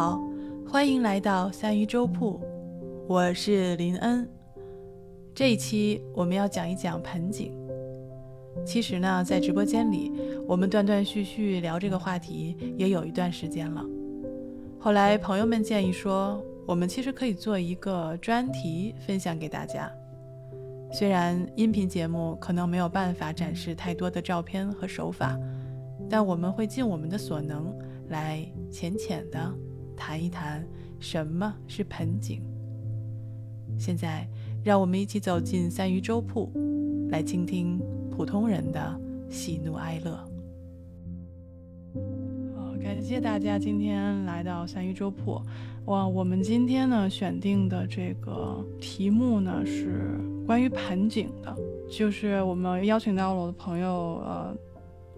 好，欢迎来到三鱼粥铺，我是林恩。这一期我们要讲一讲盆景。其实呢，在直播间里，我们断断续续聊这个话题也有一段时间了。后来朋友们建议说，我们其实可以做一个专题分享给大家。虽然音频节目可能没有办法展示太多的照片和手法，但我们会尽我们的所能来浅浅的谈一谈什么是盆景。现在，让我们一起走进三鱼粥铺，来倾听普通人的喜怒哀乐。好，感谢大家今天来到三鱼粥铺。哇，我们今天呢选定的这个题目呢是关于盆景的，就是我们邀请到了我的朋友呃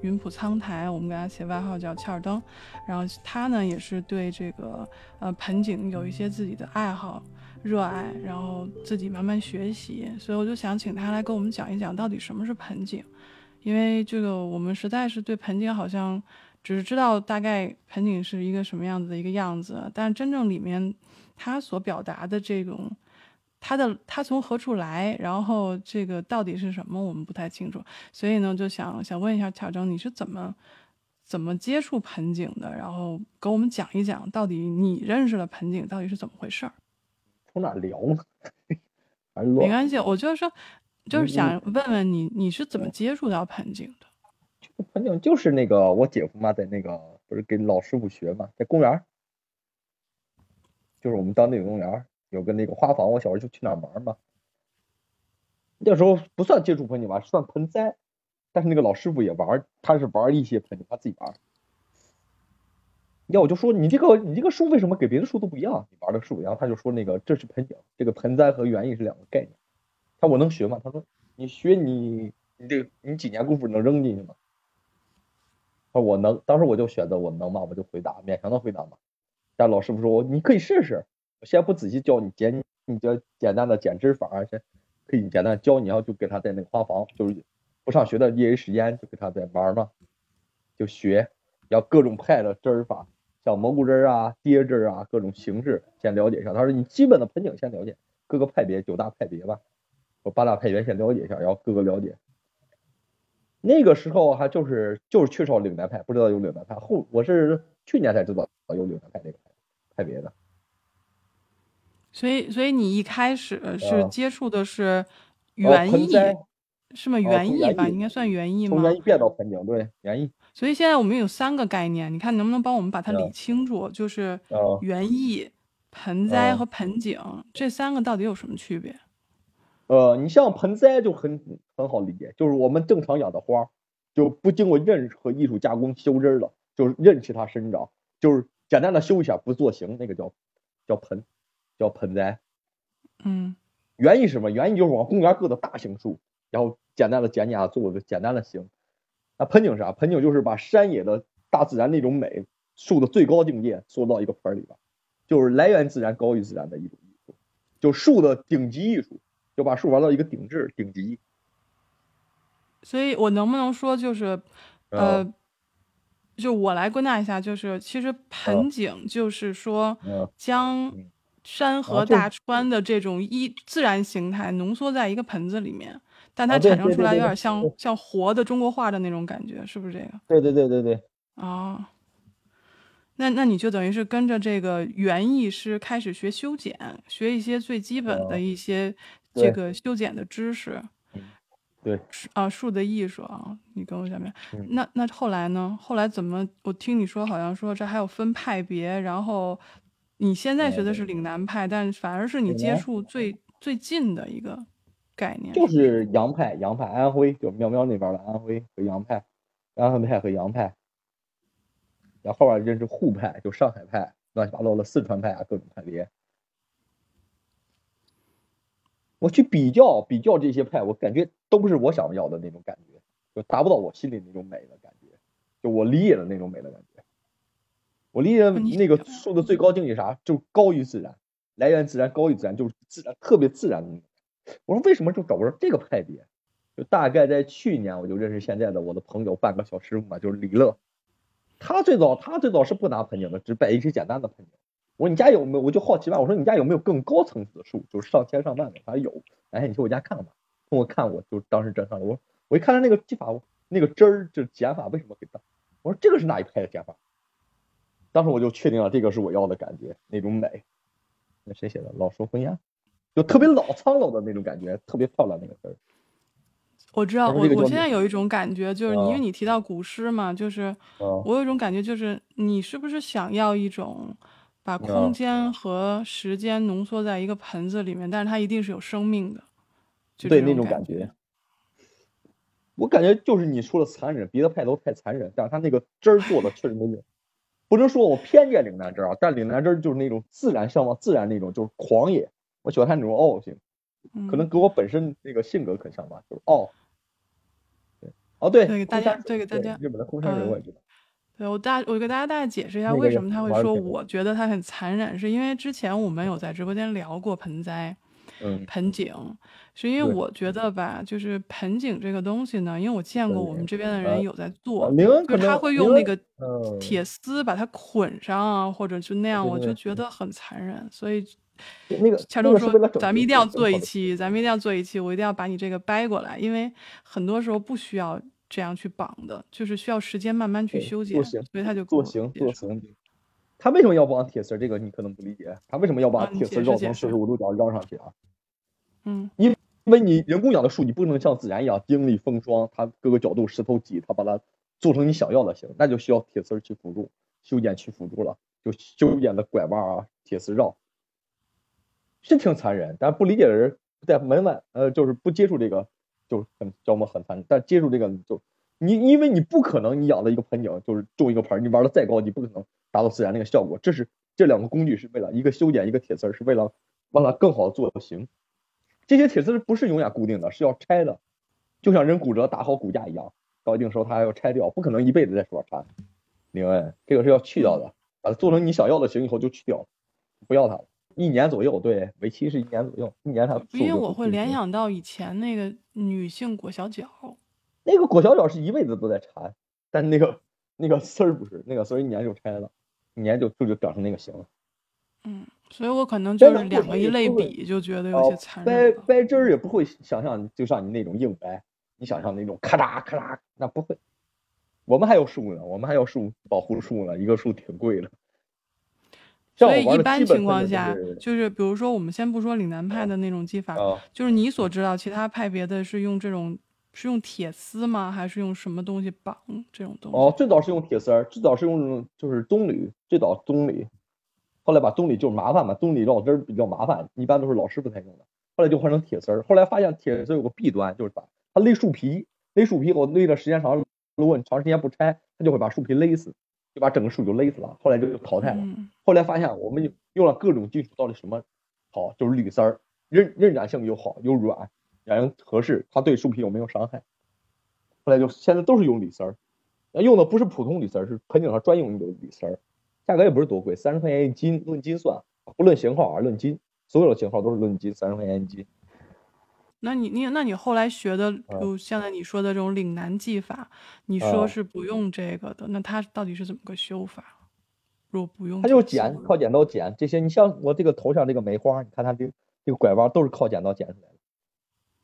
云浦苍台，我们给他起外号叫切尔登，然后他呢也是对这个呃盆景有一些自己的爱好。热爱，然后自己慢慢学习，所以我就想请他来跟我们讲一讲到底什么是盆景，因为这个我们实在是对盆景好像只是知道大概盆景是一个什么样子的一个样子，但真正里面它所表达的这种，它的它从何处来，然后这个到底是什么，我们不太清楚，所以呢就想想问一下乔征，你是怎么怎么接触盆景的，然后给我们讲一讲到底你认识的盆景到底是怎么回事儿。从哪聊呢？没关系，我就是说，就是想问问你，你是怎么接触到盆景的？盆景就是那个我姐夫嘛，在那个不是给老师傅学嘛，在公园，就是我们当地有公园，有个那个花房，我小时候就去那玩嘛。那时候不算接触盆景吧，算盆栽，但是那个老师傅也玩，他是玩一些盆景，他自己玩。要我就说你这个你这个树为什么跟别的树都不一样？你玩的树然后，他就说那个这是盆景，这个盆栽和园艺是两个概念。他说我能学吗？他说你学你你这你几年功夫能扔进去吗？他说我能，当时我就选择我能嘛，我就回答勉强的回答嘛。但老师傅说我你可以试试，先不仔细教你剪，你就简单的剪枝法，先可以简单教你，然后就给他在那个花房，就是不上学的业余时间就给他在玩嘛，就学，要各种派的枝法。像蘑菇汁啊、蝶汁啊，各种形式先了解一下。他说你基本的盆景先了解，各个派别九大派别吧，我八大派别先了解一下，然后各个了解。那个时候还就是就是缺少岭南派，不知道有岭南派。后我是去年才知道有岭南派这个派别的。所以所以你一开始是接触的是园艺，是吗？园艺吧，应该算园艺吗？从园艺变到盆景，对，园艺。所以现在我们有三个概念，你看能不能帮我们把它理清楚？就是园艺、盆栽和盆景这三个到底有什么区别？呃，你像盆栽就很很好理解，就是我们正常养的花，就不经过任何艺术加工修枝了，就是任其它生长，就是简单的修一下不做形，那个叫叫盆，叫盆栽。嗯，园艺什么？园艺就是往公园搁的大型树，然后简单的剪剪做个简单的形。那盆景是啥？盆景就是把山野的大自然那种美，树的最高境界缩到一个盆里边，就是来源自然高于自然的一种艺术，就树的顶级艺术，就把树玩到一个顶置顶级。所以我能不能说就是，呃，就我来归纳一下，就是其实盆景就是说将山河大川的这种一自然形态浓缩在一个盆子里面。但它产生出来有点像像活的中国画的那种感觉，是不是这个？对对对对对。哦，那那你就等于是跟着这个园艺师开始学修剪，学一些最基本的一些这个修剪的知识。对。啊，树的艺术啊，你跟我讲讲。那那后来呢？后来怎么？我听你说好像说这还有分派别，然后你现在学的是岭南派，但反而是你接触最最近的一个。概念就是洋派，洋派安徽，就喵喵那边的安徽和洋派，安徽派和洋派，然后边认识沪派，就上海派，乱七八糟的四川派啊，各种派别。我去比较比较这些派，我感觉都不是我想要的那种感觉，就达不到我心里那种美的感觉，就我理解的那种美的感觉。我理解那个树的最高境界啥，就高于自然，来源自然高于自然，就是自然特别自然的。我说为什么就找不着这个派别？就大概在去年我就认识现在的我的朋友半个小师傅嘛，就是李乐。他最早他最早是不拿盆景的，只摆一些简单的盆景。我说你家有没有？我就好奇嘛，我说你家有没有更高层次的树，就是上千上万的？他说有，哎，你去我家看看吧。通过看我就当时整上了。我我一看他那个技法，那个枝儿就剪法为什么很大？我说这个是哪一派的剪法？当时我就确定了这个是我要的感觉，那种美。那谁写的？老说婚鸦，就特别老苍老的那种感觉，特别漂亮那个字儿。我知道，我我现在有一种感觉，就是因为啊你提到古诗嘛，就是啊我有一种感觉，就是你是不是想要一种把啊空间和时间浓缩在一个盆子里面，但是它一定是有生命的，就对那种感种感觉。我感觉就是你说的残忍，别的派都太残忍，但是他那个汁儿做的确实没有。不能说我偏见岭南汁儿啊，但岭南汁就是那种自然向往自然那种，就是狂野。我喜欢他那种傲性，可能嗯跟我本身那个性格很像吧，就是傲。对，哦对，对给大家对给大家日本的空山水呃我也知道。对我大我给大家大概解释一下为什么他会说我觉得他很残忍，是因为之前我们有在直播间聊过盆栽。嗯，盆景，是因为我觉得吧，就是盆景这个东西呢，因为我见过我们这边的呃人有在做，就是他会用那个嗯。铁丝把它捆上啊，或者就那样，我就觉得很残忍。所以那个乔中说咱们一定要做一期，咱们一定要做一期，我一定要把你这个掰过来，因为很多时候不需要这样去绑的，就是需要时间慢慢去修剪，所以他就做行做形。他为什么要绑铁丝？这个你可能不理解。他为什么要把铁丝绕成四十五度角绕上去啊？嗯因因为你人工养的树，你不能像自然一样经历风霜，它各个角度石头挤，它把它做成你想要的形，那就需要铁丝去辅助，修剪去辅助了，就修剪的拐弯啊，铁丝绕，是挺残忍。但不理解的人在门外，呃，就是不接触这个，就很叫我们很残忍。但接触这个就你，因为你不可能你养了一个盆景就是种一个盆儿，你玩的再高级，不可能达到自然那个效果。这是这两个工具是为了一个修剪，一个铁丝是为了让它更好的做形。这些铁丝不是永远固定的，是要拆的，就像人骨折打好骨架一样，到一定时候它还要拆掉，不可能一辈子在树上缠。林恩，这个是要去掉的，把它做成你想要的形以后就去掉，不要它了。一年左右，对，为期是一年左右，一年它树因为我会联想到以前那个女性裹小脚，那个裹小脚是一辈子都在缠，但那个那个丝儿不是，那个丝儿一年就拆了，一年就就就长成那个形了。嗯，所以我可能就是两个一类比，就觉得有哦些残掰忍了。掰枝儿也不会想象，就像你那种硬掰，你想象那种咔嚓咔嚓，那不会。我们还有树呢，我们还有树保护树呢，一个树挺贵的。所以一般情况下就是，比如说我们先不说岭南派的那种技法，啊，就是你所知道其他派别的是用这种是用铁丝吗？还是用什么东西绑这种东西？哦，最早是用铁丝儿，最早是用就是棕榈，最早棕榈，后来把棕榈就是麻烦嘛，棕榈绕枝儿比较麻烦，一般都是老师傅才用的，后来就换成铁丝儿。后来发现铁丝儿有个弊端，就是啥，它勒树皮，勒树皮，我勒的时间长了，如果你长时间不拆，它就会把树皮勒死，就把整个树就勒死了。后来就淘汰了。嗯后来发现我们用了各种金属，到底什么好？就是铝丝儿，韧韧染性又好又软，染性合适，它对树皮有没有伤害。后来就现在都是用铝丝儿，呃用的不是普通铝丝儿，是盆景上专用的铝丝儿，价格也不是多贵，三十块钱一斤，论斤算，不论型号啊，论斤，所有的型号都是论斤，三十块钱一斤。那你你那你后来学的，啊就现在你说的这种岭南技法，你说啊是不用这个的，那它到底是怎么个修法？如果不用它就是剪，靠剪刀剪这些。你像我这个头上这个梅花，你看它这这个拐弯都是靠剪刀剪出来的。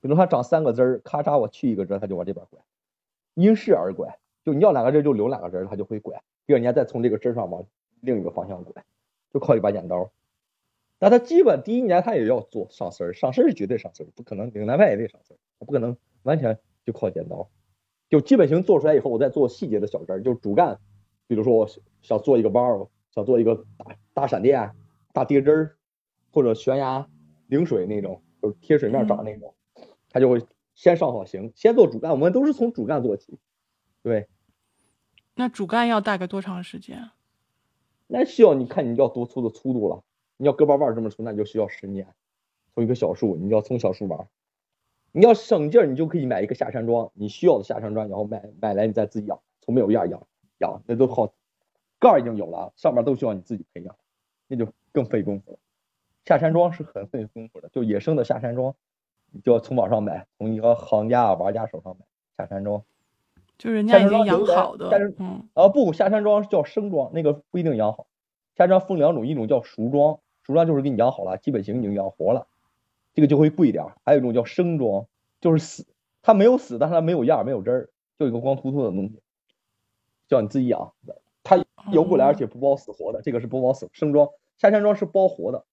比如它长三个枝儿，咔嚓我去一个枝儿，它就往这边拐，因势而拐。就你要哪个枝儿就留哪个枝儿，它就会拐。第二年再从这个枝儿上往另一个方向拐，就靠一把剪刀。但它基本第一年它也要做上丝儿，上丝儿是绝对上丝儿，不可能岭南派也得上丝儿，不可能完全就靠剪刀。就基本型做出来以后，我再做细节的小枝儿，就主干，比如说我想做一个弯儿，想做一个大大闪电、大跌枝儿，或者悬崖临水那种，就是贴水面长那种，它就会先上好型，先做主干，我们都是从主干做起。对，那主干要大概多长时间？那需要你看你要多粗的粗度了，你要胳膊腕儿这么粗，那就需要十年。从一棵小树，你要从小树玩，你要省劲儿，你就可以买一个下山桩，你需要的下山桩，然后买买来你再自己养，从没有样儿养养，那都好，盖儿已经有了，上面都需要你自己培养，那就更费功夫了。下山桩是很费功夫的，就野生的下山桩，你就要从网上买，从一个行家啊玩家手上买下山庄。就是人家已经养好的但是，嗯，啊不，下山桩叫生桩，那个不一定养好。下山庄分两种，一种叫熟庄，熟庄就是给你养好了，基本型已经养活了，这个就会贵一点儿。还有一种叫生庄，就是死，它没有死，但是它没有样没有汁儿，就一个光秃秃的东西，叫你自己养。它游过来，而且不包死活的，这个是不包死。生庄、下山庄是包活的，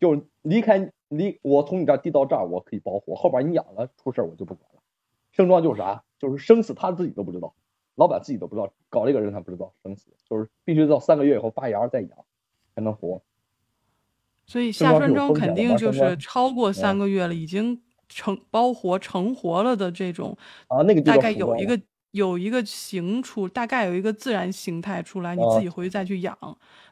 就是离开离我从你这儿递到这儿，我可以包活，后边你养了出事儿我就不管了。盛装就是啥？就是生死他自己都不知道，老板自己都不知道，搞这个人他不知道生死，就是必须到三个月以后发芽再养才能活。所以夏山庄肯定就是超过三个月了，已经成包活成活了的这种啊，那个大概有一个有一个形出，大概有一个自然形态出来，你自己回去再去养。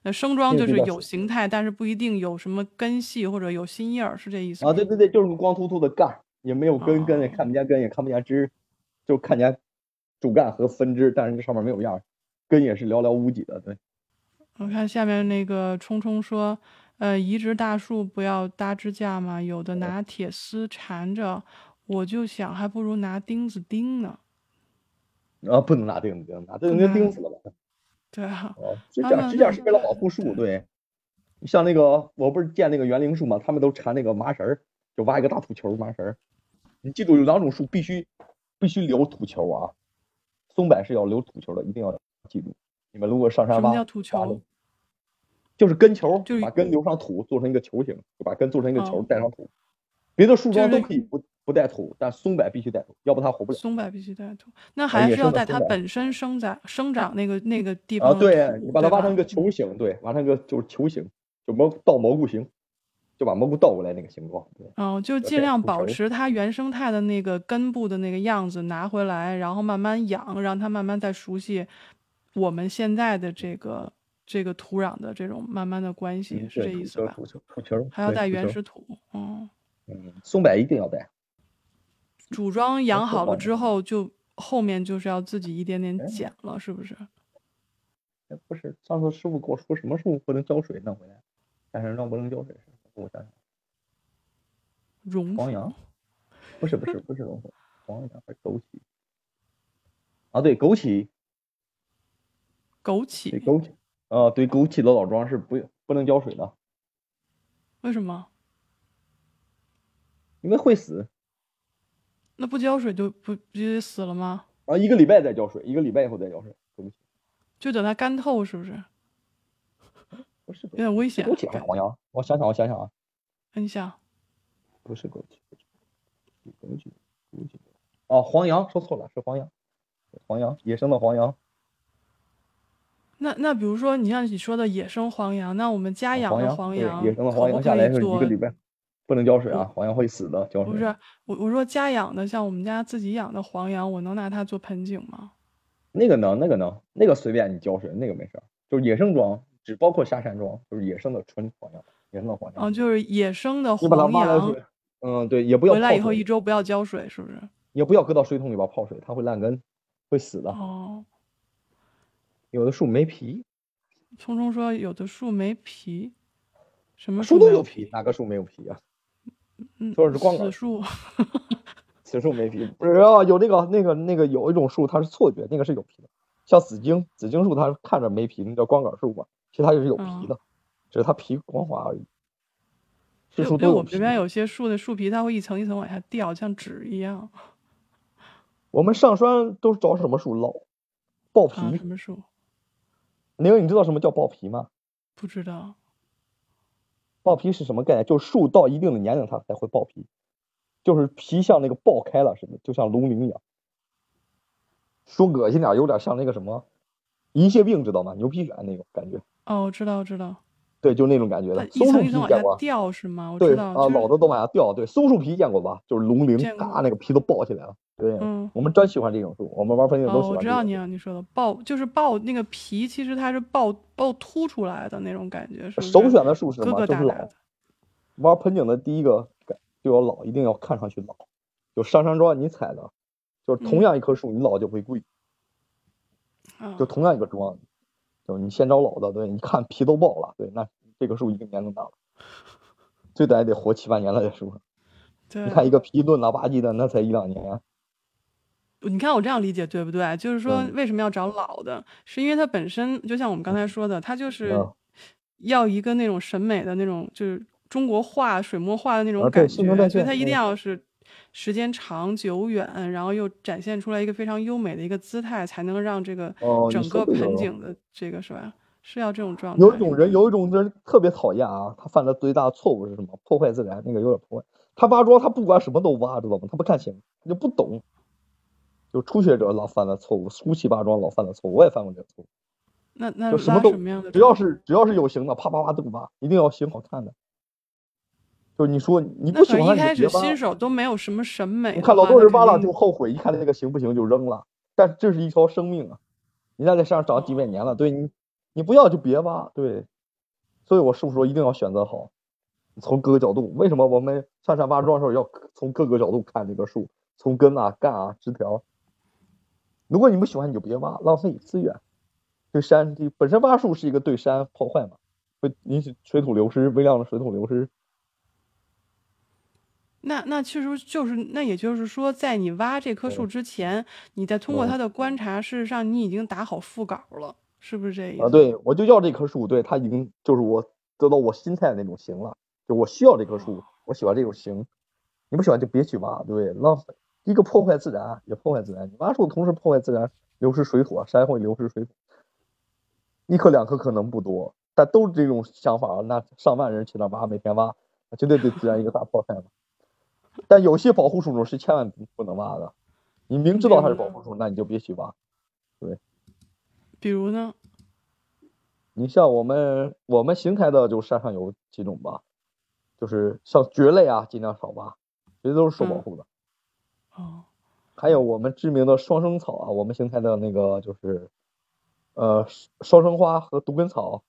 那生桩就是有形态，但是不一定有什么根系或者有新叶儿，是这意思啊？对对对，就是个光秃秃的干。也没有根，根也看不见根，也看不见枝，就看见主干和分支，但是这上面没有样，根也是寥寥无几的。对，我看下面那个冲冲说，呃，移植大树不要搭支架嘛？有的拿铁丝缠着，我就想还不如拿钉子钉呢。啊，不能拿钉子钉，拿钉子钉死了吧？对啊。哦，支架支架是为了保护树，对。像那个，我不是见那个园林树嘛，他们都缠那个麻绳儿。就挖一个大土球麻绳儿，你记住有两种树必须必须留土球啊，松柏是要留土球的，一定要记住。你们如果上山挖，什么叫土球？就是根球，把根留上土，做成一个球形，就把根做成一个球，带上土。别的树桩都可以不不带土，但松柏必须带土，要不它活不了。松柏必须带土，那还是要在它本身生长生长那个那个地方。啊，对你把它挖成一个球形，对，挖成个就是球形，就蘑倒蘑菇形。就把蘑菇倒过来那个形状，嗯，就尽量保持它原生态的那个根部的那个样子，拿回来，然后慢慢养，让它慢慢再熟悉我们现在的这个这个土壤的这种慢慢的关系，是这意思吧？土球，土球，还要带原始土，嗯嗯，松柏一定要带。组装养好了之后，就后面就是要自己一点点剪了，是不是？不是，上次师傅跟我说什么树不能浇水弄回来，但是让不能浇水。我想想，榕黄杨，不是不是不是榕树，黄杨还是枸杞？啊，对，枸杞，枸杞，对枸杞，啊，对，枸杞的老桩是不不能浇水的。为什么？因为会死。那不浇水就不不就得死了吗？啊，一个礼拜再浇水，一个礼拜以后再浇水。就等它干透，是不是？不是，有点危险。枸杞还是黄杨？我想想，我想想啊。你想？不是枸杞，枸杞，枸杞。哦，黄杨，说错了，是黄杨，黄杨，野生的黄杨。那那比如说，你像你说的野生黄杨，那我们家养的黄杨，野生的黄杨下来是一个礼拜，不能浇水啊，黄杨会死的。浇水。不是，我我说家养的，像我们家自己养的黄杨，我能拿它做盆景吗？那个能，那个能，那个随便你浇水，那个没事儿，就是野生装。只包括下山庄，就是野生的纯黄杨，野生的黄杨。哦，就是野生的黄杨。嗯，对，也不要。回来以后一周不要浇水，是不是？也不要搁到水桶里边泡水，它会烂根，会死的。哦。有的树没皮。聪聪说有的树没皮，什么树都有皮？哪个树没有皮啊？嗯，说的是光杆树。此树没皮，不是啊？有那个那个那个有一种树，它是错觉，那个是有皮的，像紫荆，紫荆树它看着没皮，那叫光杆树嘛。其实它也是有皮的，只是它皮光滑而已。这树都我们这边有些树的树皮，它会一层一层往下掉，像纸一样。我们上山都是找什么树老？爆皮。什么树？那个你知道什么叫爆皮吗？不知道。爆皮是什么概念？就是树到一定的年龄它才会爆皮，就是皮像那个爆开了似的，就像龙鳞一样。说恶心点，有点像那个什么。银屑病知道吗？牛皮癣那种感觉。哦，我知道，我知道。对，就那种感觉的。松树皮见过？掉是吗？对啊，老的都往下掉。对，松树皮见过吧？就是龙鳞，嘎，那个皮都爆起来了。对，嗯，我们专喜欢这种树，我们玩盆景都喜欢。我知道你你说的爆，就是爆那个皮，其实它是爆爆凸出来的那种感觉，是首选的树是什么？就是老。玩盆景的第一个就要老，一定要看上去老。就上山庄你采的，就是同样一棵树，你老就会贵。就同样一个桩，就你先找老的，对，你看皮都爆了，对，那这个树一定年龄大了，最短也得活七八年了，这树。对。你看一个皮钝了吧唧的，那才一两年。你看我这样理解对不对？就是说为什么要找老的？是因为它本身就像我们刚才说的，它就是要一个那种审美的那种，就是中国画水墨画的那种感觉，所以它一定嗯要是时间长久远，然后又展现出来一个非常优美的一个姿态，才能让这个整个盆景的这个是吧？是要这种状态。有一种人，有一种人特别讨厌啊，他犯的最大的错误是什么？破坏自然，那个有点破坏。他挖庄，他不管什么都挖，知道吗？他不看形，他就不懂。就初学者老犯的错误，初期挖庄老犯的错误，我也犯过这个错误。那那就什么都只要？是只要是有形的，啪啪啪都挖，一定要形好看的。就是你说你不喜欢，一开。始新手都没有什么审美你看老多人挖了就后悔，一看那个行不行就扔了。但这是一条生命啊，人家在山上长几百年了，对你，你不要就别挖，对。所以我师傅说一定要选择好，从各个角度。为什么我们上山挖庄的时候要从各个角度看这个树，从根啊、干啊、枝条。如果你不喜欢，你就别挖，浪费资源。对山，这本身挖树是一个对山破坏嘛，会引起水土流失，微量的水土流失。那那其实就是，那也就是说，在你挖这棵树之前，你在通过他的观察，事实上你已经打好腹稿了，是不是这意思？啊，对，我就要这棵树，对，他已经就是我得到我心态的那种型了，就我需要这棵树，我喜欢这种型，你不喜欢就别去挖，对，浪费，一个破坏自然，也破坏自然，你挖树同时破坏自然，流失水土啊，山会流失水土，一棵两棵可能不多，但都是这种想法，那上万人去那挖，每天挖，那绝对对自然一个大破坏嘛。但有些保护树种是千万不能挖的，你明知道它是保护树，那你就别去挖。对比如呢？你像我们我们邢台的就山上有几种吧，就是像蕨类啊，尽量少挖，这都是受保嗯护的。哦，还有我们知名的双生草啊，我们邢台的那个就是，呃，双生花和独根草，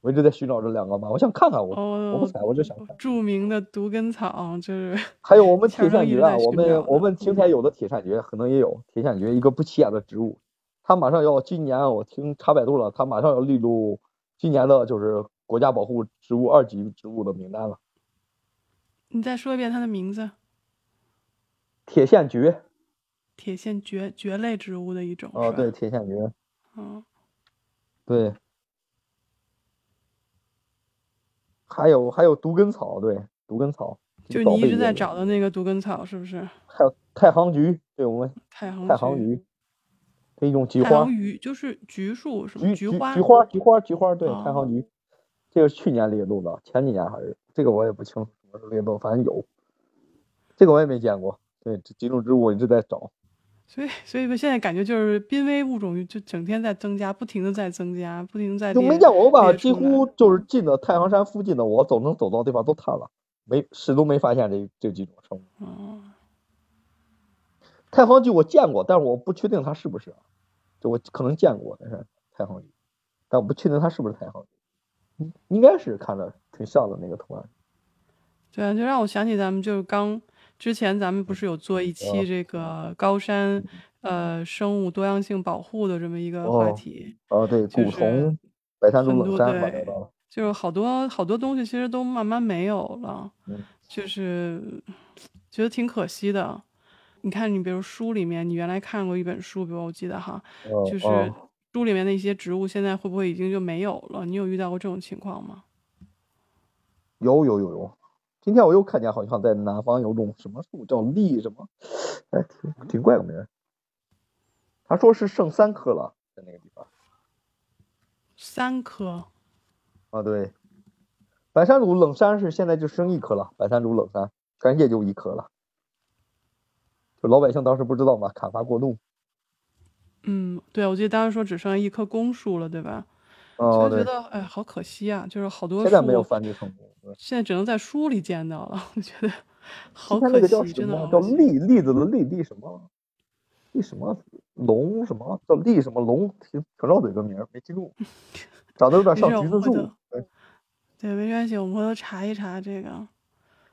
我一直在寻找这两个嘛，我想看看我，我不哦，采，我就想看。著名的毒根草就是还有我们 铁线蕨啊，我们我们邢台有的铁线蕨可能也有铁线蕨，一个不起眼的植物，它马上要今年我听查百度了，它马上要列入今年的就是国家保护植物二级植物的名单了。你再说一遍它的名字，铁线蕨，铁线蕨蕨类植物的一种，哦，对，，铁线蕨，嗯，对，还有还有独根草，对，独根草，就你一直在找的那个独根草，是不是？还有太行菊，对我们太行太行菊，菊，这一种菊花太行，菊就是菊树，什么菊花菊？花菊花菊花，对，太哦行菊，这个是去年列入的，前几年还是这个我也不清楚什么时候列入，反正有，这个我也没见过，对，这几种植物我一直在找，所以，所以说现在感觉就是濒危物种就整天在增加，不停的在增加，不停的在就没见过，我把。几乎就是进的太行山附近的，我走能走到的地方都探了，没始终没发现这这几种生物。哦，太行菊我见过，但是我不确定它是不是啊，就我可能见过，但是太行菊，但我不确定它是不是太行应该是看着挺像的那个图案。对啊，就让我想起咱们就是刚之前咱们不是有做一期哦这个高山呃生物多样性保护的这么一个话哦题，啊，对，就是很多冷杉吧，对。就是好多好多东西其实都慢慢没有了，嗯就是觉得挺可惜的。你看，你比如书里面，你原来看过一本书，比如我记得哈，哦就是哦书里面的一些植物，现在会不会已经就没有了？你有遇到过这种情况吗？有有有有，今天我又看见好像在南方有种什么树叫栗什么，哎，挺挺怪个名儿。他说是剩三棵了，在那个地方。三棵，啊，对，白山竹冷杉是现在就剩一棵了，白山竹冷杉，干叶就一棵了。就老百姓当时不知道嘛，砍伐过度。嗯，对，我记得当时说只剩一棵公树了，对吧？哦，对，就觉得哎，好可惜啊，就是好多现在没有繁殖成功。对现在只能在书里见到了，我觉得好可惜，真的么？叫。栗栗子的栗栗什么？栗什么龙什么？叫栗什么龙？挺挺绕嘴个名儿，没记住。长得有点像橘子树。对对，没关系，我们回头查一查这个。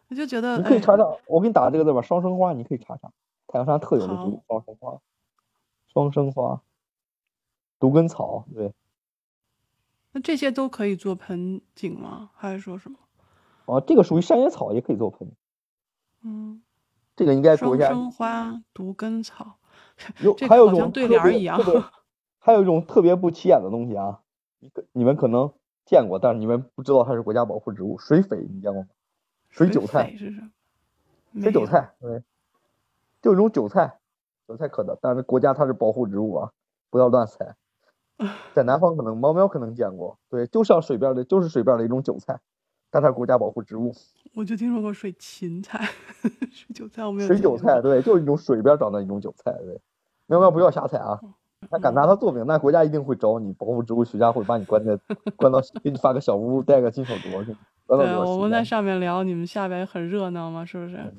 我就觉得，你可以哎，查查，我给你打这个字吧，双生花，你可以查查，太阳山特有的植物，双生花，双生花，独根草，对，那这些都可以做盆景吗？还是说什么？啊，这个属于山野草，也可以做盆，嗯，这个应该国家双生花、独根草，有，还有一好像对种特别联儿一样，还有一种特别不起眼的东西啊，你可你们可能见过，但是你们不知道它是国家保护植物。水匪你见过吗？水韭菜是什么？水韭菜，对，就一种韭菜，韭菜科的，但是国家它是保护植物啊，不要乱猜。在南方可能猫喵可能见过，对，就像水边的，就是水边的一种韭菜，但它是国家保护植物。我就听说过水芹菜，水韭菜我没有。水韭菜，对，就是一种水边长的一种韭菜，对。喵喵不要瞎猜啊！他敢拿它做饼，那国家一定会找你，保护植物学家会把你关在关到给你发个小屋，带个金手镯去。对，我们在上面聊，你们下边很热闹嘛，是不是？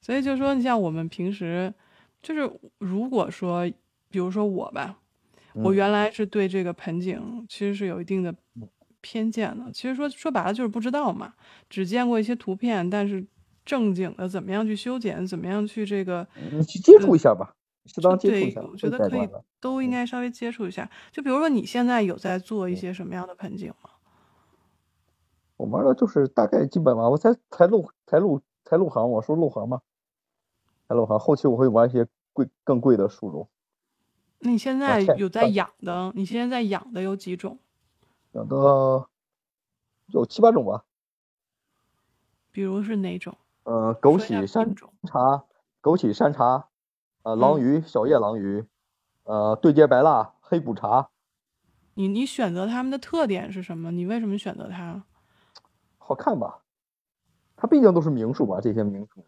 所以就说，你像我们平时，就是如果说，比如说我吧，我原来是对这个盆景其实是有一定的偏见的。其实说说白了就是不知道嘛，只见过一些图片，但是正经的怎么样去修剪，怎么样去这个，你去接触一下吧。适当接触一下，我觉得可以，都应该稍微接触一下。就比如说，你现在有在做一些什么样的盆景吗？我玩的就是大概基本吧，我才才入才入才入行，我说入行嘛，才入行。后期我会玩一些贵更贵的树种。那你现在有在养的？你现在在养的有几种？养的有七八种吧。比如是哪种？呃，枸杞山茶，枸杞山茶。呃，狼鱼，小叶狼鱼，呃，对接白蜡，黑补茶。你你选择它们的特点是什么？你为什么选择它？好看吧？它毕竟都是名树吧，这些名树。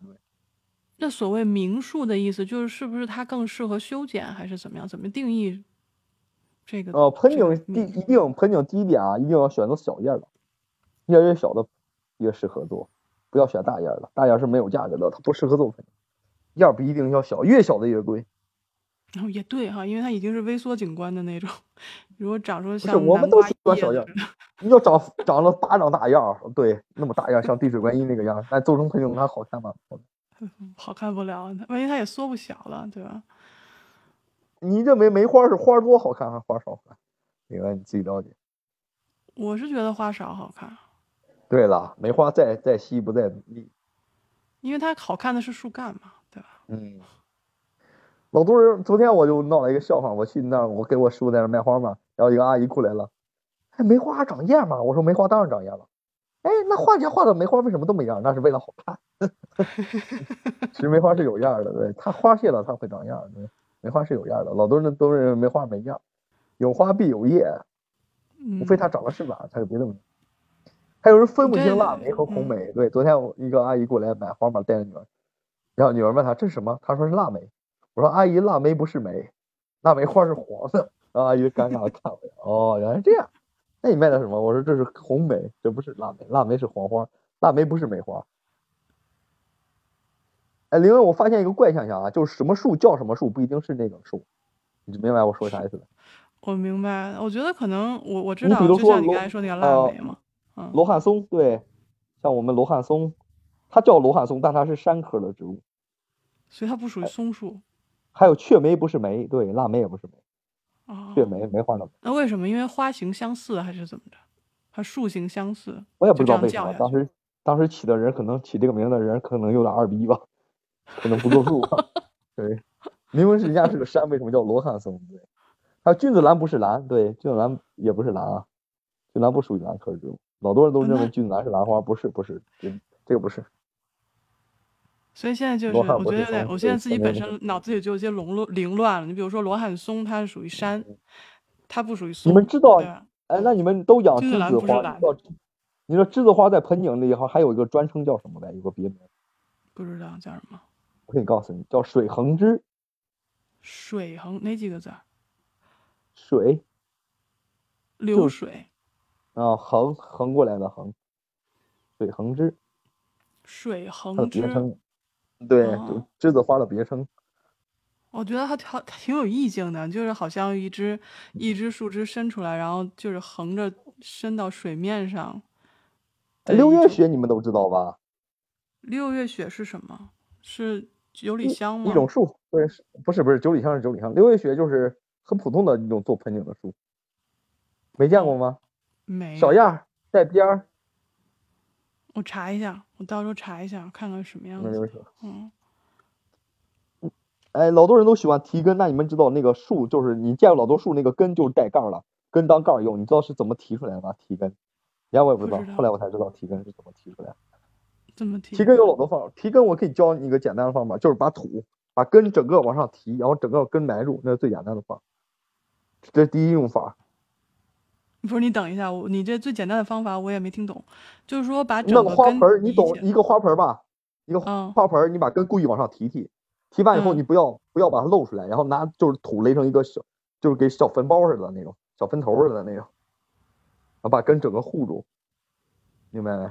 那所谓名树的意思，就是是不是它更适合修剪，还是怎么样？怎么定义这个？呃，盆景第一定盆景第一点啊，一定要选择小叶的，叶越小的越适合做，不要选大叶的，大叶是没有价值的，它不适合做盆景。叶不一定要小，越小的越贵。然后也对哈，因为它已经是微缩景观的那种。如果长出像我们都喜欢小叶，你要长长了巴掌大叶儿，对，那么大叶像滴水观音那个样，那做成盆景它好看吗？好看不了，万一它也缩不小了，对吧？你认为梅花是花多好看还是花少好看？另外你自己了解。我是觉得花少好看。对了，梅花再再稀不在密。因为它好看的是树干嘛，对吧？嗯。老多人昨天我就闹了一个笑话，我去那儿，我给我师傅在那卖花嘛，然后一个阿姨过来了，哎，梅花长叶吗？我说梅花当然长叶了。哎，那画家画的梅花为什么都没样？那是为了好看。其实梅花是有样的，对，它花谢了它会长样，对，梅花是有样的。老多人都认为梅花没样，有花必有叶，无非它长得是哪，它就别的么。还有人分不清腊梅和红梅。对，昨天我一个阿姨过来买花嘛，带着女儿，然后女儿问她这是什么，她说是腊梅。我说阿姨，腊梅不是梅，腊梅花是黄的。然 后阿姨尴尬的看我，哦，原来是这样。那你卖的什么？我说这是红梅，这不是腊梅，腊梅是黄花，腊梅不是梅花。哎，另外我发现一个怪现象啊，就是什么树叫什么树，不一定是那种树。你明白我说啥意思没？我明白，我觉得可能我我知道，就像你刚才说那个腊梅嘛。嗯罗汉松对，像我们罗汉松，它叫罗汉松，但它是山科的植物，所以它不属于松树。还有雀梅不是梅，对，腊梅也不是梅。哦。雀梅梅花的。那为什么？因为花型相似还是怎么着？它树型相似。我也不知道为什么。当时当时起的人可能起这个名的人可能有点二逼吧，可能不作数。对，明明是人家是个山，为什么叫罗汉松？对。还有君子兰不是兰，对，君子兰也不是兰啊，君子兰不属于兰科植物。老多人都认为君子兰是兰花，不是，不是，这这个不是。所以现在就是，我觉得有点，我现在自己本身脑子里就有些笼络凌乱了。你比如说罗汉松，它是属于山，它不属于松。你们知道？哎，那你们都养栀子花？你说栀子花在盆景里哈，还有一个专称叫什么来？有个别名？不知道叫什么。我可以告诉你，叫水横枝。水横哪几个字？水。流水。啊，横横过来的横，水横枝，水横枝，对，栀子花的别称。我觉得它挺挺有意境的，就是好像一只一只树枝伸出来，然后就是横着伸到水面上。六月雪你们都知道吧？六月雪是什么？是九里香吗？一种树，对，不是不是九里香是九里香，六月雪就是很普通的一种做盆景的树，没见过吗？没小样带边儿，我查一下，我到时候查一下，看看什么样子。嗯，哎，老多人都喜欢提根，那你们知道那个树就是你见过老多树那个根就是带杠了，根当杠用，你知道是怎么提出来的吗？提根，连我也不知道，知道后来我才知道提根是怎么提出来的。怎么提提根有老多方法，提根我可以教你一个简单的方法，就是把土把根整个往上提，然后整个根埋住，那是最简单的方法。这是第一用法。不是你等一下，我你这最简单的方法我也没听懂，就是说把整个花盆，你懂一个花盆吧，一个花盆，你把根故意往上提提，提完以后你不要不要把它露出来，然后拿就是土垒成一个小，就是给小坟包似的那种小坟头似的那种，把根整个护住，明白没？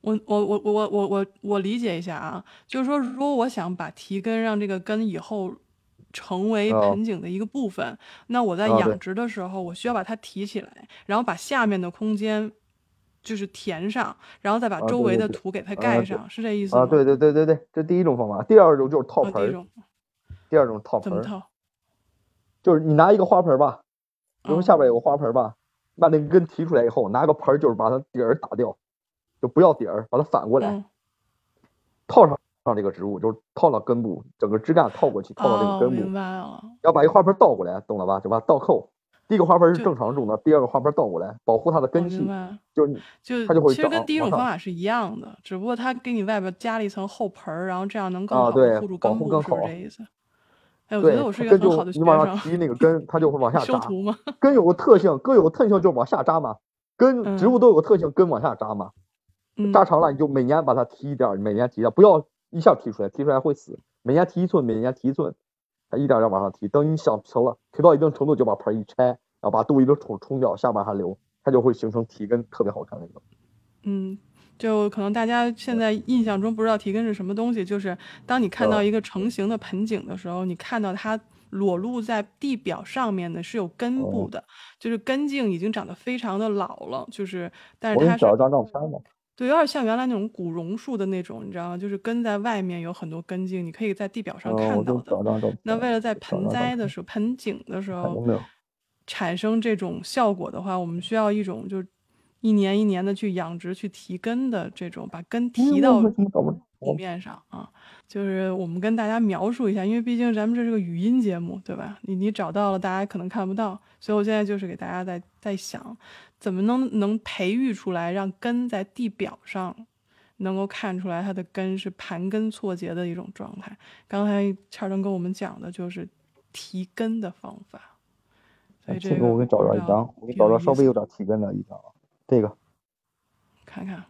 我我我我我我我理解一下啊，就是说如果我想把提根让这个根以后。成为哦盆景的一个部分，那我在养殖的时候，我需要把它提起来，然后把下面的空间就是填上，然后再把啊周围的土给它啊对盖上，是这意思吗？啊，对对对对对，这第一种方法。第二种就是套啊，盆儿，第一种第二种套盆儿，怎么套？就是你拿一个花盆儿吧，比如嗯下边有个花盆儿吧，把那个根提出来以后，拿个盆儿就是把它底儿打掉，就不要底儿，把它反过来。嗯，套上上这个植物，就是套到根部，整个枝干套过去，套到这哦，个根部，明白了。要把一个花盆倒过来，懂了吧？就把它倒扣。第一个花盆是正常种的，第二个花盆倒过来，保护它的根系，就就它就会其实跟第一种方法是一样的，只不过它给你外边加了一层厚盆儿，然后这样能更啊好的护住根部，保护更好是是这意思？哎，我觉对得我是一个很好的学就你往上。提那个 根，它就会往下扎。根有个特性，根有个特性就是往下扎嘛，根植嗯物都有个特性，根往下扎嘛，嗯，扎长了你就每年把它提一点儿，每年提一点儿，不要一下提出来，提出来会死。每年提一寸，每年提一寸，它一点儿点儿往上提。等你想成了，提到一定程度就把盆儿一拆，然后把多余的土冲掉，下面还留，它就会形成提根特别好看的一个。嗯，就可能大家现在印象中不知道提根是什么东西，就是当你看到嗯一个成型的盆景的时候，你看到它裸露在地表上面的是有根部哦的，就是根茎已经长得非常的老了，就是但是它是我给你找一张照片嘛。对，有点像原来那种古榕树的那种，你知道吗？就是根在外面有很多根茎，你可以在地表上看到的。那为了在盆栽的时候、盆景的时 候？产生这种效果的话，我们需要一种就是一年一年的去养殖、去提根的这种，把根提到？地面上啊。就是我们跟大家描述一下，因为毕竟咱们这是个语音节目，对吧？你你找到了，大家可能看不到，所以我现在就是给大家在在想，怎么能能培育出来，让根在地表上能够看出来它的根是盘根错节的一种状态。刚才叉灯跟我们讲的就是提根的方法，所以这个我给你找着一张，我给你找着稍微有点提根的一张啊。这个看看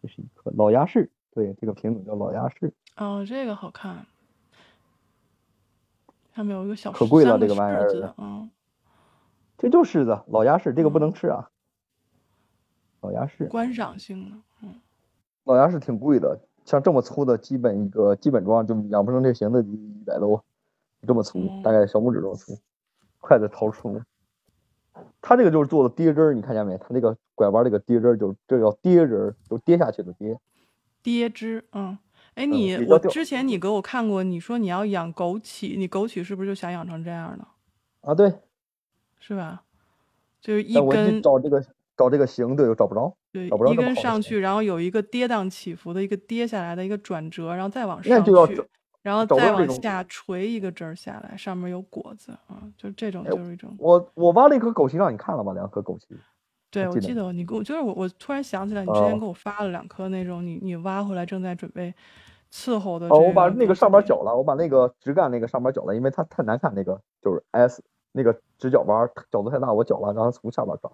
这是一棵老鸭柿，对，这个品种叫老鸭柿，哦，这个好看，上面有一个小可贵了这个玩意儿嗯。这就是柿子，老鸭柿，这个不嗯能吃啊。老鸭柿，观赏性的，嗯，老鸭柿挺贵的，像这么粗的，基本一个基本装就养不成这型的，一百多，这么粗，大概小拇指这么粗，筷子掏出。它这个就是做的跌针儿，你看见没？它那个拐弯这个跌针儿，就这叫跌针儿，就跌下去的跌。跌枝，嗯，哎，嗯你我之前你给我看过，你说你要养枸杞，你枸杞是不是就想养成这样的，啊，对，是吧？就是一根，找这个找这个形，对，又找不着。对，找不着一根上去，然后有一个跌宕起伏的一个跌下来的一个转折，然后再往那上去就要，然后再往下垂一个枝儿下来，上面有果子啊，就这种哎就是一种。我我挖了一颗枸杞让你看了吗？两颗枸杞。对，我记得你给我，就是我，我突然想起来，你之前哦给我发了两颗那种你你挖回来正在准备伺候的哦，我把那个上边绞了，我把那个枝干那个上边绞了，因为它太难看，那个就是 S 那个直角弯儿角度太大，我绞了，让它从下边长，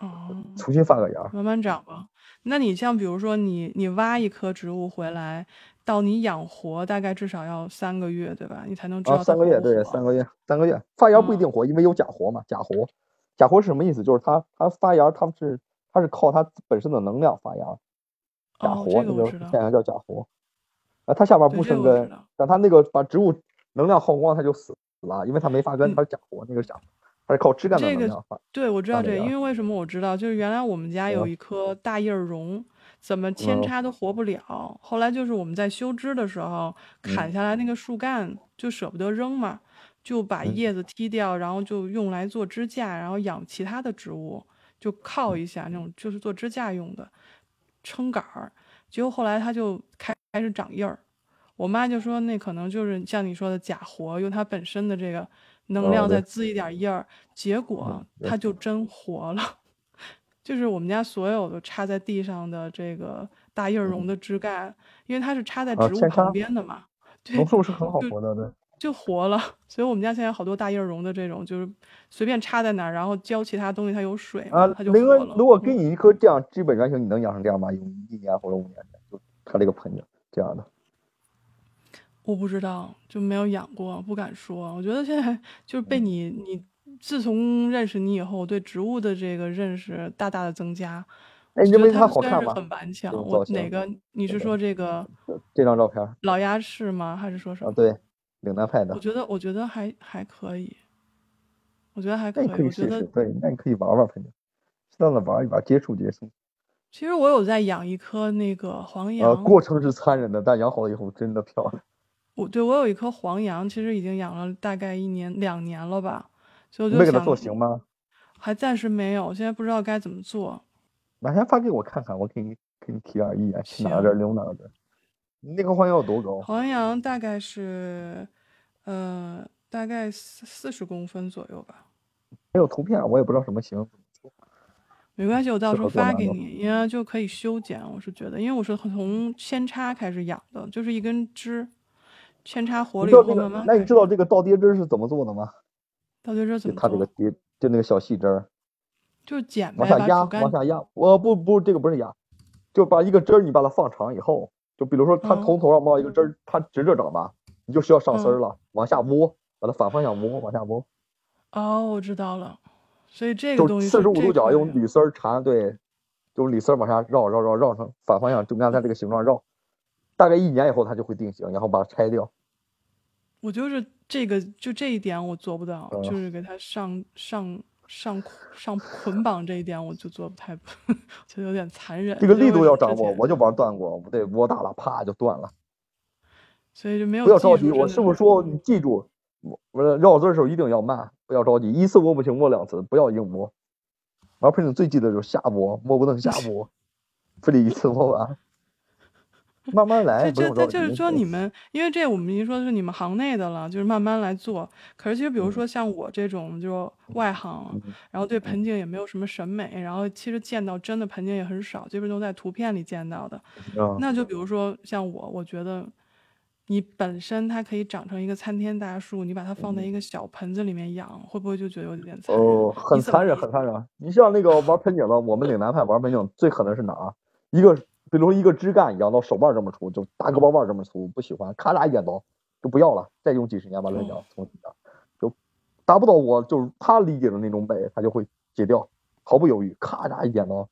哦，重新发个芽儿。慢慢长吧。那你像比如说你你挖一棵植物回来，到你养活大概至少要三个月，对吧？你才能知道啊，三个月，对，三个月，三个月发芽不一哦定活，因为有假活嘛，假活，假活是什么意思？就是它它发芽，它是它是靠它本身的能量发芽，假哦，活这那个现象叫假活，啊，它下边不生根这个我知道，等它那个把植物能量耗光，它就死了，因为它没发根，嗯它是假活，那个是假活，它是靠枝干的能量发。对，我知道这个，因为为什么我知道？就是原来我们家有嗯一棵大叶儿榕，怎么扦嗯插都活不了。后来就是我们在修枝的时候，砍嗯下来那个树干就舍不得扔嘛，就把嗯叶子踢掉，然后就用来做支架，然后养其他的植物，就靠嗯一下那种，就是做支架用的，撑杆儿。结果后来它就开开始长叶儿。我妈就说那可能就是像你说的假活，用它本身的这个能量再滋一点叶儿，结果它就真活了。就是我们家所有的插在地上的这个大叶儿榕的枝干，因为它是插在植物旁边的嘛，对，榕树是很好活的，对。就活了。所以我们家现在好多大叶儿榕的这种，就是随便插在哪儿，然后浇其他东西，它有水，啊，它就活了。如果嗯给你一棵这样基本原型，你能养成这样吗？用一年或者五年的，就它这个盆景这样的。我不知道，就没有养过，不敢说。我觉得现在就是被你，你自从认识你以后，对植物的这个认识大大的增加。哎，你觉得认为它好看吗？很顽强。我哪个？你是说这个这张照片老鸭翅吗？还是说什啊，么？对，岭南派的我，觉得，我觉得还还可以。我觉得还可以。那你可以我觉得试试，对，那你可以玩玩反正，适当的玩一玩，接触接触。其实我有在养一棵那个黄呃，杨。过程是残忍的，但养好了以后真的漂亮。我对我有一棵黄杨，其实已经养了大概一年两年了吧，所以我就你没给它想做型吗？还暂时没有，现在不知道该怎么做。哪天发给我看看，我给你给你提点意见，去哪行这儿留哪儿这儿。你那个黄杨有多高？黄杨大概是，呃，大概四四十公分左右吧。没有图片，我也不知道什么型。没关系，我到时候发给你，因为就可以修剪。我是觉得，因为我是从扦插开始养的，就是一根枝，扦插活了以后那你知道这个倒贴枝是怎么做的吗？倒贴枝怎么做？它这个蝶，就那个小细枝儿，就是剪呗，往下压，往下压。我不不，这个不是压，就把一个枝儿你把它放长以后，就比如说它嗯从头上冒一个枝儿，它直着长吧，你就需要上丝儿嗯了，往下摸，把它反方向摸，往下摸，哦，我知道了。所以这个东西四十五度角用铝丝儿缠，对，用铝丝儿往下绕绕绕绕成反方向，就按它这个形状绕，大概一年以后它就会定型，然后把它拆掉。我就是这个，就这一点我做不到，嗯就是给它上上上上捆绑这一点，我就做不太，就有点残忍。这个力度要掌握，我就玩断过，对，窝大了，啪就断了。所以就没有不要着急，我师傅说你记住，我我绕字的时候一定要慢，不要着急，一次摸不行摸两次，不要硬摸。玩盆景最记得就是瞎摸，摸不能瞎摸，非得一次摸完，慢慢来，这。这这就是说你们，因为这我们已经说是你们行内的了，就是慢慢来做。可是其实比如说像我这种就外行，嗯然后对盆景也没有什么审美，然后其实见到真的盆景也很少，基本都在图片里见到的。啊，那就比如说像我，我觉得你本身它可以长成一个参天大树，你把它放在一个小盆子里面养，会不会就觉得有点残忍？嗯哦，很残忍，很残忍。你像那个玩盆景的，我们岭南派玩盆景最狠的是哪儿？一个，比如说一个枝干养到手腕这么粗，就大胳膊腕这么粗，不喜欢，咔嚓一剪刀就不要了，再用几十年把它哦养从底下，就达不到我就是他理解的那种美，他就会解掉，毫不犹豫，咔嚓一剪刀。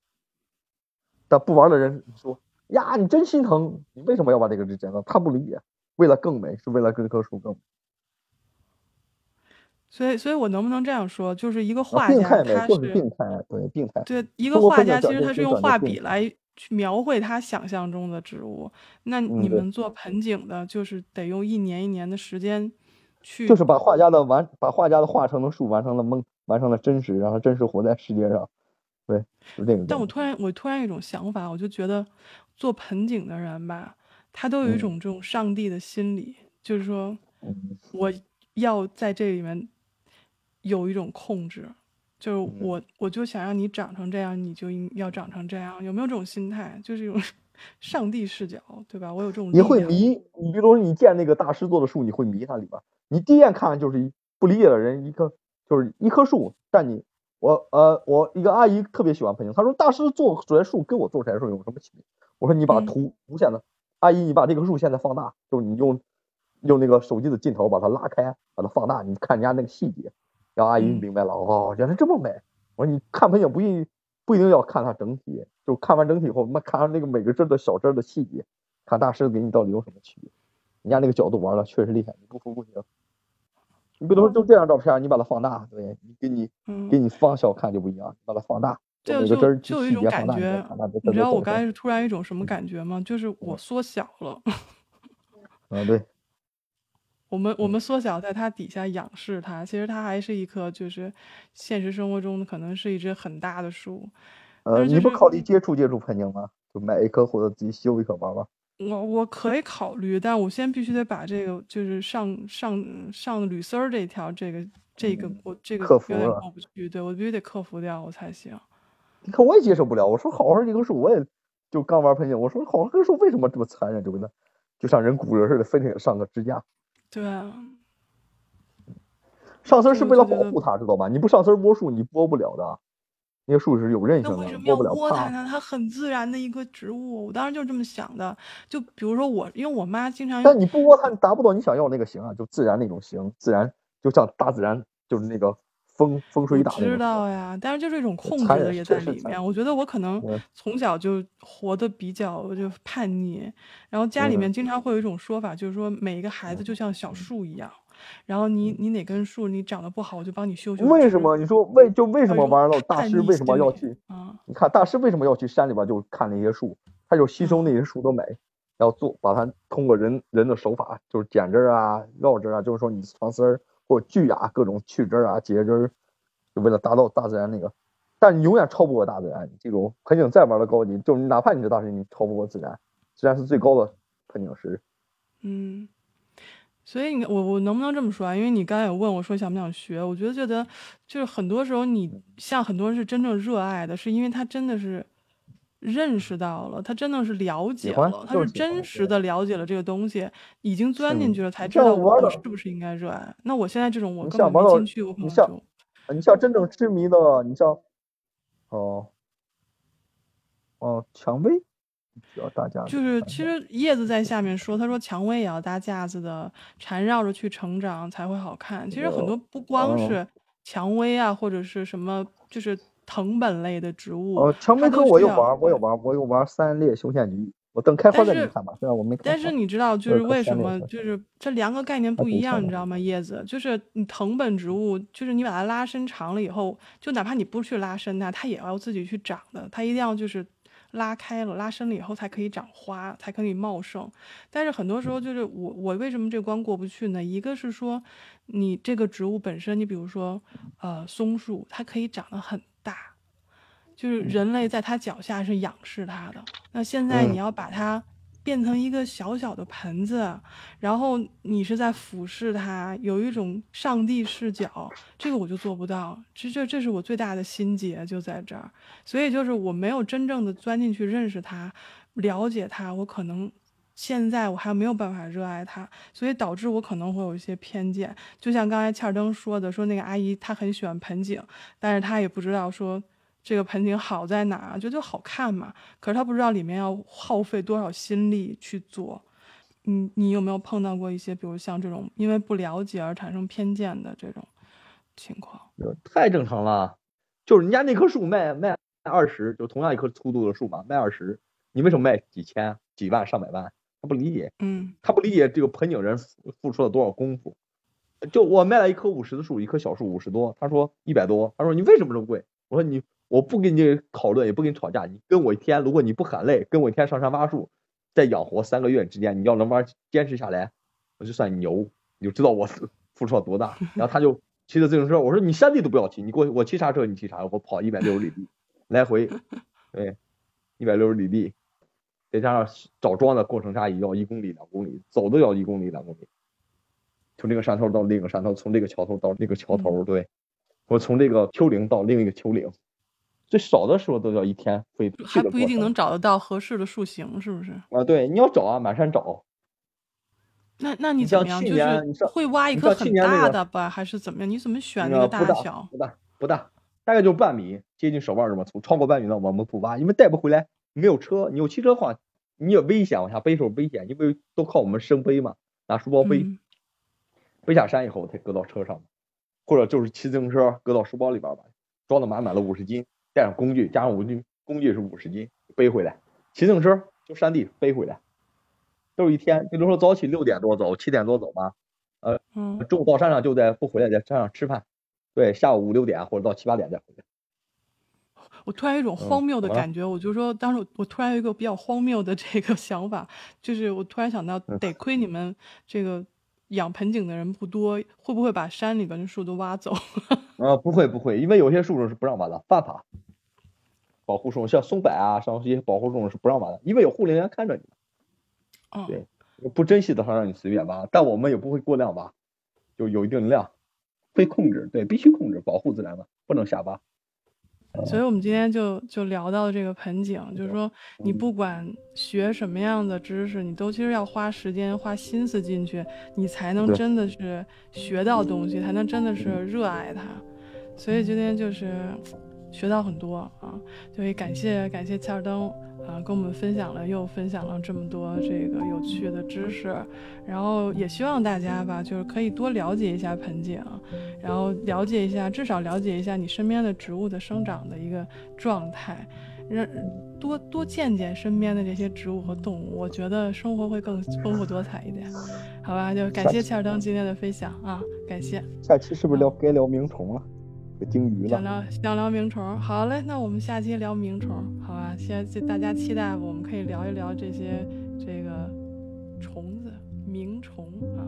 但不玩的人说呀，你真心疼，你为什么要把这个枝剪了？他不理解，为了更美，是为了这棵树更美。所以，所以我能不能这样说，就是一个啊画家，病态美他就是病态，对病态。对一个画家，其实他是用画笔来去描绘他想象中的植物。那你们做盆景的，就是得用一年一年的时间去，就是把画家的完，把画家的画成的树完成了梦，完成了真实，然后真实活在世界上。对，是这个。但我突然，我突然有一种想法，我就觉得做盆景的人吧，他都有一嗯种这种上帝的心理，就是说嗯我要在这里面有一种控制，就是嗯我我就想让你长成这样，你就应要长成这样，有没有这种心态？就是一种 上帝视角，对吧？我有这种你会迷，你比如说你见那个大师做的树，你会迷它里边儿。你第一眼看就是一不理解的人，一棵就是一棵树，但你我呃我一个阿姨特别喜欢盆景，她说大师做出来树跟我做出来树有什么区别？我说你把嗯图无限的，阿姨你把这棵树现在放大，就是你用用那个手机的镜头把它拉开，把它放大，你看人家那个细节，然后阿姨嗯明白了，哦，原来这么美。我说你看盆景不一不一定要看它整体，就看完整体以后，那看上那个每个字的小字的细节，看大师给你到底有什么区别。人家那个角度玩的确实厉害，你不服不行。你比如说就这张照片，你把它放大，对你给你嗯给你放小看就不一样，你把它放大，这每个就就有感觉你知道我刚才才是突然一种什么感觉吗？就是我缩小了，嗯对，我们我嗯们缩小在它底下仰视它，其实它还是一棵就是现实生活中可能是一只很大的树。但呃，是就是你不考虑接触接触盆景吗？就买一棵或者自己修一棵玩玩。我我可以考虑，但我先必须得把这个就是上上上铝丝儿这条这个这个我这个有点过不去，对我必须得克服掉我才行。你看我也接受不了，我说好好一棵树，我也就刚玩盆景，我说好好棵树为什么这么残忍，就跟他就像人骨折似的，非得上个支架。对啊。上丝是为了保护它，知道吧？你不上丝剥树，你拨不了的。那个树是有韧性的，剥不了它呢？它很自然的一个植物，我当时就是这么想的。就比如说我，因为我妈经常，但你不拨它，你达不到你想要那个形啊，就自然那种形，自然就像大自然，就是那个风风水打。知道呀，但是就是一种控制的也在里面。我觉得我可能从小就活得比较就叛逆，然后家里面经常会有一种说法，就是说每一个孩子就像小树一样。然后你你哪根树你长得不好，我就帮你修修。为什么？你说为就为什么玩了？大师为什么要去？啊，你看大师为什么要去山里边就看那些树？他就吸收那些树的美，然后做把它通过人人的手法，就是剪枝啊、绕枝啊，就是说你长丝儿或锯啊，各种去枝啊、截枝，就为了达到大自然那个。但你永远超不过大自然，这种盆景再玩的高级，就哪怕你是大师，你超不过自然，自然是最高的盆景师。嗯。所以你我我能不能这么说啊？因为你刚才有问我说想不想学，我觉得觉得就是很多时候你像很多人是真正热爱的，是因为他真的是认识到了，他真的是了解了，他是真实的了解了这个东西，已经钻进去了，才知道我是不是应该热爱。那我现在这种我根本没进去，我可能就你像真正痴迷的，你像哦哦蔷薇。需要搭架子，就是其实叶子在下面说，他说蔷薇也要搭架子的，缠绕着去成长才会好看。其实很多不光是蔷薇啊，或者是什么，就是藤本类的植物。哦，蔷薇科我有玩，我有玩，我有玩三列修仙菊，我等开花再给你看吧。虽然我没。但是你知道，就是为什么，就是这两个概念不一样，你知道吗？叶子就是你藤本植物，就是你把它拉伸长了以后，就哪怕你不去拉伸它，它也要自己去长的，它一定要就是。拉开了，拉伸了以后才可以长花，才可以茂盛。但是很多时候就是我，我为什么这关过不去呢？一个是说，你这个植物本身，你比如说，呃，松树，它可以长得很大，就是人类在它脚下是仰视它的。那现在你要把它。变成一个小小的盆子，然后你是在俯视它，有一种上帝视角，这个我就做不到。这这这是我最大的心结就在这儿，所以就是我没有真正的钻进去认识它，了解它，我可能现在我还没有办法热爱它，所以导致我可能会有一些偏见。就像刚才欠儿登说的，说那个阿姨她很喜欢盆景，但是她也不知道说。这个盆景好在哪儿？就就好看嘛。可是他不知道里面要耗费多少心力去做。你你有没有碰到过一些，比如像这种因为不了解而产生偏见的这种情况？太正常了。就是人家那棵树卖卖二十，就同样一棵粗度的树嘛，卖二十，你为什么卖几千、几万、上百万？他不理解。嗯。他不理解这个盆景人付出了多少功夫。就我卖了一棵五十的树，一棵小树五十多，他说一百多，他说你为什么这么贵？我说你。我不跟你讨论，也不跟你吵架。你跟我一天，如果你不喊累，跟我一天上山挖树，再养活三个月之间，你要能玩坚持下来，我就算牛，你就知道我付出了多大。然后他就骑着自行车，我说你山地都不要骑，你给我我骑啥车你骑啥，我跑一百六十里地来回，对，一百六十里地，再加上找桩的过程差也要一公里两公里，走都要一公里两公里，从这个山头到另一个山头，从这个桥头到那个桥头，对，我从这个丘陵到另一个丘陵。最少的时候都要一天，会还不一定能找得到合适的树形，是不是？啊，对，你要找啊，满山找。那那你怎么样？就是会挖一棵很大的吧，还是怎么样？你怎么选那个大小？不大，不大，大概就半米，接近手腕这么粗。超过半米的我们不挖，因为带不回来。没有车，你有汽车的话，你也危险，往下背时候危险，因为都靠我们生背嘛，拿书包背。背下山以后才搁到车上，或者就是骑自行车搁到书包里边吧，装的满满的五十斤。带上工具，加上五斤，工具是五十斤，背回来，骑自行车就山地背回来，都是一天。比如说早起六点多走，七点多走吧，呃，中午到山上就在不回来，在山上吃饭，对，下午五六点或者到七八点再回来。我突然有一种荒谬的感觉，我就说，当时我突然有一个比较荒谬的这个 想法，就是我突然想到，得亏你们这个养盆景的人不多，会不会把山里边的树都挖走？啊，不会不会，因为有些树种是不让挖的，犯法。保护树像松柏啊，像一些保护树种是不让挖的，因为有护林员看着你。嗯，对不珍惜的话让你随便挖，但我们也不会过量挖，就有一定量，会控制，对，必须控制，保护自然嘛，不能瞎挖。所以我们今天就就聊到这个盆景，就是说你嗯不管学什么样的知识，你都其实要花时间、花心思进去，你才能真的是学到东西，才能真的是热爱它。所以今天就是学到很多啊，所以感谢感谢切尔登啊，跟我们分享了又分享了这么多这个有趣的知识，然后也希望大家吧，就是可以多了解一下盆景，然后了解一下，至少了解一下你身边的植物的生长的一个状态，让多多见见身边的这些植物和动物，我觉得生活会更丰富多彩一点。好吧，就感谢切尔登今天的分享啊，感谢。下期是不是聊该聊鸣虫了？有鲸鱼想了。聊想聊鸣虫，好嘞，那我们下期聊鸣虫，好吧？现在大家期待我们可以聊一聊这些这个虫子，鸣虫啊。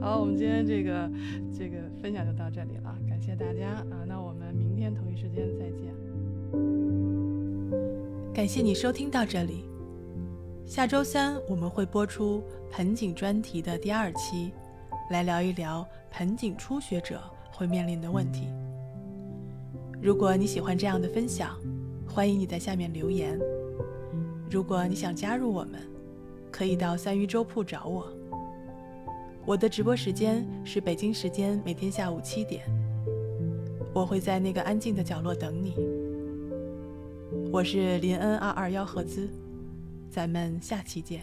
好，我们今天这个这个分享就到这里了，感谢大家啊！那我们明天同一时间再见。感谢你收听到这里。下周三我们会播出盆景专题的第二期，来聊一聊盆景初学者会面临的问题。如果你喜欢这样的分享，欢迎你在下面留言。如果你想加入我们，可以到三鱼粥铺找我。我的直播时间是北京时间每天下午七点，我会在那个安静的角落等你。我是林恩二二幺赫兹，咱们下期见。